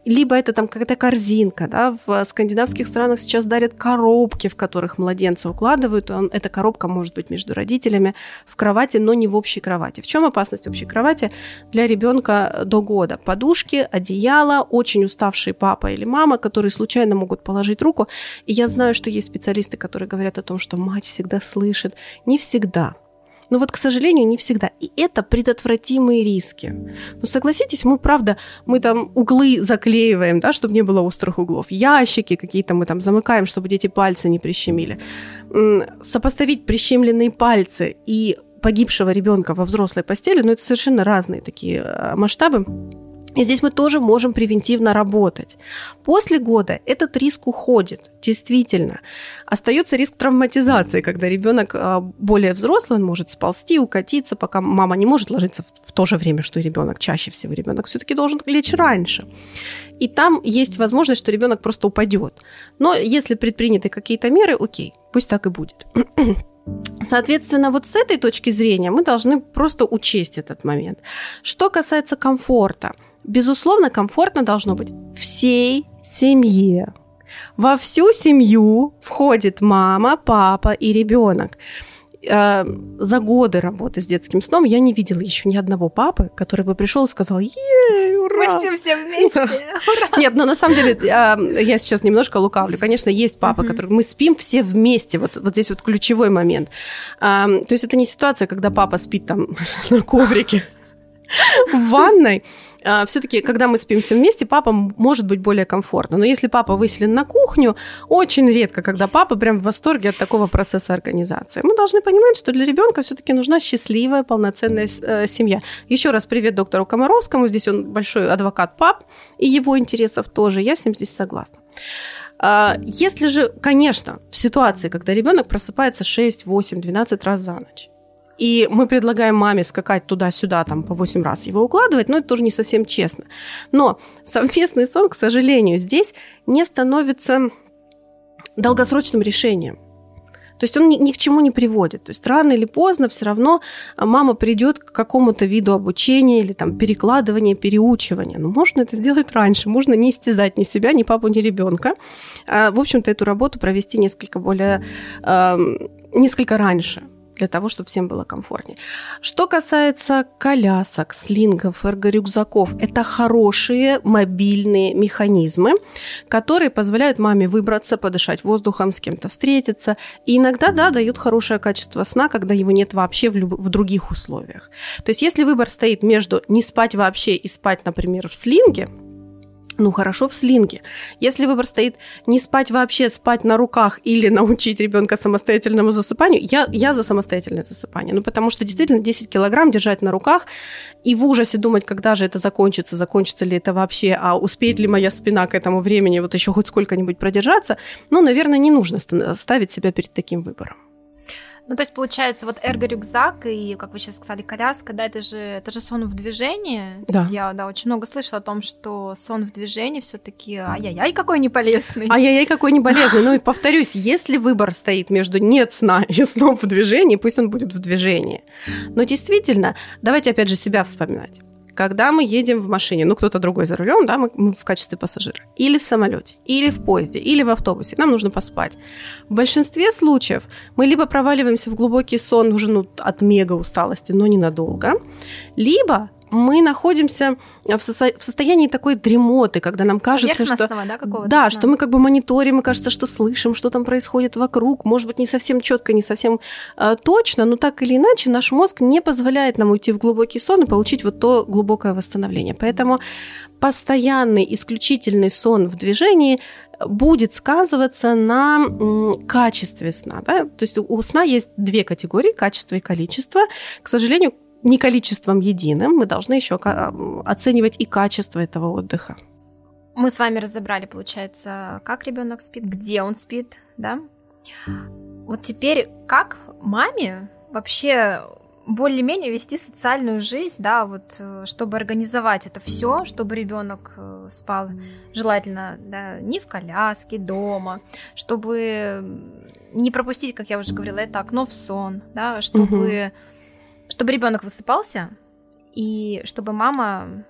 Либо это там какая-то корзинка. Да? В скандинавских странах сейчас дарят коробки, в которых младенца укладывают. Он, эта коробка может быть между родителями в кровати, но не в общей кровати. В чем опасность общей кровати для ребенка до года? Подушки, одеяло, очень уставший папа или мама, которые случайно могут положить руку. И я знаю, что есть специалисты, которые говорят о том, что мать всегда слышит. Не всегда. Но вот, к сожалению, не всегда. И это предотвратимые риски. Но согласитесь, мы, правда, мы там углы заклеиваем, да, чтобы не было острых углов. Ящики какие-то мы там замыкаем, чтобы дети пальцы не прищемили. Сопоставить прищемленные пальцы и погибшего ребенка во взрослой постели, ну, это совершенно разные такие э, масштабы. И здесь мы тоже можем превентивно работать. После года этот риск уходит, действительно. Остается риск травматизации, когда ребенок а, более взрослый, он может сползти, укатиться, пока мама не может ложиться в, то же время, что и ребенок. Чаще всего ребенок все-таки должен лечь раньше. И там есть возможность, что ребенок просто упадет. Но если предприняты какие-то меры, окей, пусть так и будет. Соответственно, вот с этой точки зрения мы должны просто учесть этот момент. Что касается комфорта, безусловно, комфортно должно быть всей семье. Во всю семью входит мама, папа и ребенок. Э, За годы работы с детским сном я не видела еще ни одного папы, который бы пришел и сказал: Ей, ура! Мы спим все вместе. Нет, но на самом деле а, я сейчас немножко лукавлю. Конечно, есть папы, Мгм. которые мы спим все вместе. Вот, вот здесь вот ключевой момент. А, то есть это не ситуация, когда папа спит там на коврике в ванной. Все-таки, когда мы спим все вместе, папа может быть более комфортно. Но если папа выселен на кухню, очень редко, когда папа прям в восторге от такого процесса организации. Мы должны понимать, что для ребенка все-таки нужна счастливая, полноценная э, семья. Еще раз привет доктору Комаровскому. Здесь он большой адвокат пап и его интересов тоже. Я с ним здесь согласна. А, Если же, конечно, в ситуации, когда ребенок просыпается 6, 8, 12 раз за ночь, и мы предлагаем маме скакать туда-сюда, там, по 8 раз его укладывать, но это тоже не совсем честно. Но совместный сон, к сожалению, здесь не становится долгосрочным решением. То есть он ни, ни к чему не приводит. То есть рано или поздно все равно мама придет к какому-то виду обучения или там перекладывания, переучивания. Но можно это сделать раньше. Можно не истязать ни себя, ни папу, ни ребенка. А, в общем-то, эту работу провести несколько более... Э, несколько раньше. Для того, чтобы всем было комфортнее. Что касается колясок, слингов, эрго-рюкзаков, это хорошие мобильные механизмы, которые позволяют маме выбраться, подышать воздухом, с кем-то встретиться. И иногда, да, дают хорошее качество сна, когда его нет вообще в, люб- в других условиях. То есть если выбор стоит между не спать вообще и спать, например, в слинге, ну, хорошо в слинге. Если выбор стоит не спать вообще, спать на руках или научить ребенка самостоятельному засыпанию, я, я за самостоятельное засыпание. Ну, потому что действительно 10 килограмм держать на руках и в ужасе думать, когда же это закончится, закончится ли это вообще, а успеет ли моя спина к этому времени вот еще хоть сколько-нибудь продержаться, ну, наверное, не нужно ставить себя перед таким выбором. Ну, то есть, получается, вот эрго-рюкзак и, как вы сейчас сказали, коляска, да, это же, это же сон в движении. Да. Я, да, очень много слышала о том, что сон в движении все таки ай-яй-яй, какой не полезный. Ай-яй-яй, какой не полезный. Ну, и повторюсь, если выбор стоит между нет сна и сном в движении, пусть он будет в движении. Но действительно, давайте опять же себя вспоминать когда мы едем в машине, ну кто-то другой за рулем, да, мы, мы в качестве пассажира, или в самолете, или в поезде, или в автобусе, нам нужно поспать. В большинстве случаев мы либо проваливаемся в глубокий сон уже ну, от мега усталости, но ненадолго, либо мы находимся в, со- в состоянии такой дремоты, когда нам кажется, что... да, Да, сна. что мы как бы мониторим, и кажется, что слышим, что там происходит вокруг. Может быть, не совсем четко, не совсем э, точно, но так или иначе наш мозг не позволяет нам уйти в глубокий сон и получить вот то глубокое восстановление. Поэтому постоянный, исключительный сон в движении будет сказываться на качестве сна. Да? То есть у сна есть две категории, качество и количество. К сожалению, не количеством единым, мы должны еще оценивать и качество этого отдыха. Мы с вами разобрали, получается, как ребенок спит, где он спит, да? Вот теперь как маме вообще более-менее вести социальную жизнь, да, вот чтобы организовать это все, чтобы ребенок спал желательно, да, не в коляске, дома, чтобы не пропустить, как я уже говорила, это окно в сон, да, чтобы угу чтобы ребенок высыпался и чтобы мама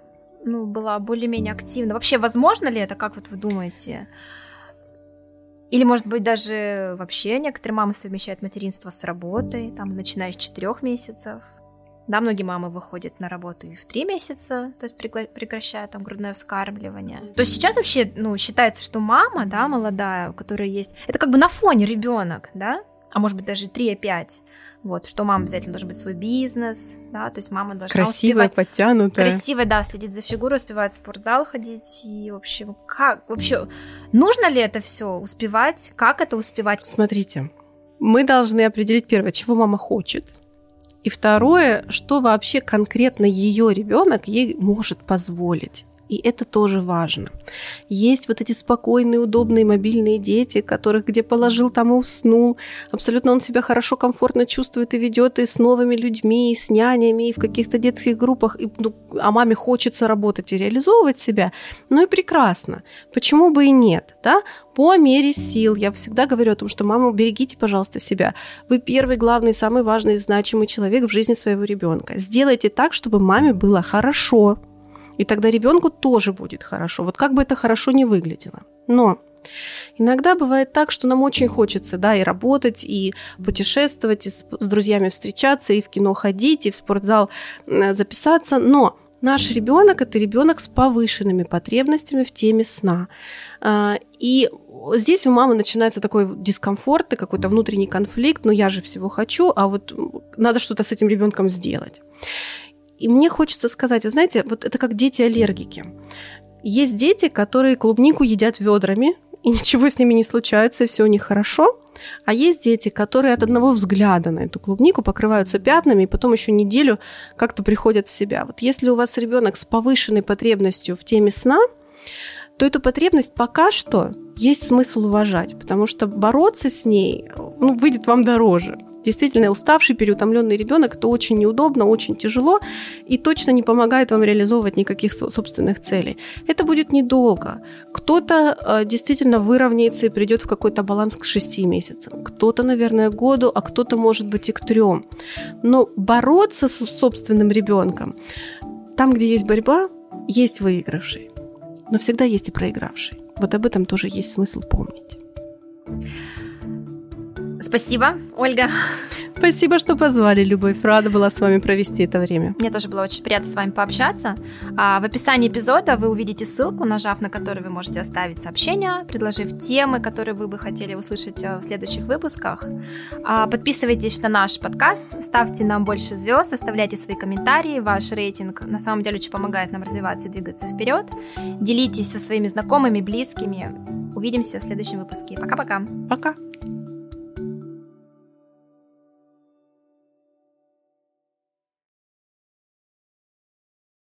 ну, была более-менее активна. Вообще, возможно ли это, как вот вы думаете? Или, может быть, даже вообще некоторые мамы совмещают материнство с работой, там, начиная с четырех месяцев. Да, многие мамы выходят на работу и в три месяца, то есть прекращают там грудное вскармливание. То есть сейчас вообще, ну, считается, что мама, да, молодая, у которой есть, это как бы на фоне ребенок, да, а может быть даже 3-5. Вот, что мама обязательно должен быть свой бизнес, да, то есть мама должна Красивая, успевать, подтянутая. Красивая, да, следить за фигурой, успевать в спортзал ходить, и, в общем, как, вообще, нужно ли это все успевать, как это успевать? Смотрите, мы должны определить, первое, чего мама хочет, и второе, что вообще конкретно ее ребенок ей может позволить. И это тоже важно. Есть вот эти спокойные, удобные мобильные дети, которых где положил, там и уснул. Абсолютно он себя хорошо, комфортно чувствует и ведет и с новыми людьми, и с нянями, и в каких-то детских группах. И, ну, а маме хочется работать и реализовывать себя. Ну и прекрасно. Почему бы и нет, да? По мере сил. Я всегда говорю о том, что мама, берегите, пожалуйста, себя. Вы первый, главный, самый важный, значимый человек в жизни своего ребенка. Сделайте так, чтобы маме было хорошо и тогда ребенку тоже будет хорошо. Вот как бы это хорошо не выглядело. Но Иногда бывает так, что нам очень хочется, да, и работать, и путешествовать, и с, с друзьями встречаться, и в кино ходить, и в спортзал записаться, но наш ребенок это ребенок с повышенными потребностями в теме сна. А, и здесь у мамы начинается такой дискомфорт и какой-то внутренний конфликт, но я же всего хочу, а вот надо что-то с этим ребенком сделать. И мне хочется сказать, вы знаете, вот это как дети-аллергики. Есть дети, которые клубнику едят ведрами, и ничего с ними не случается, и все у них хорошо. А есть дети, которые от одного взгляда на эту клубнику покрываются пятнами, и потом еще неделю как-то приходят в себя. Вот если у вас ребенок с повышенной потребностью в теме сна, то эту потребность пока что есть смысл уважать, потому что бороться с ней ну, выйдет вам дороже. Действительно, уставший, переутомленный ребенок это очень неудобно, очень тяжело и точно не помогает вам реализовывать никаких собственных целей. Это будет недолго. Кто-то э, действительно выровняется и придет в какой-то баланс к шести месяцам. Кто-то, наверное, году, а кто-то, может быть, и к трем. Но бороться с собственным ребенком, там, где есть борьба, есть выигравший. Но всегда есть и проигравший. Вот об этом тоже есть смысл помнить. Спасибо, Ольга. Спасибо, что позвали, Любовь. Рада была с вами провести это время. Мне тоже было очень приятно с вами пообщаться. А, в описании эпизода вы увидите ссылку, нажав на которую вы можете оставить сообщение, предложив темы, которые вы бы хотели услышать э, в следующих выпусках. А, подписывайтесь на наш подкаст, ставьте нам больше звезд, оставляйте свои комментарии. Ваш рейтинг на самом деле очень помогает нам развиваться и двигаться вперед. Делитесь со своими знакомыми, близкими. Увидимся в следующем выпуске. Пока-пока. Пока. -пока. Пока.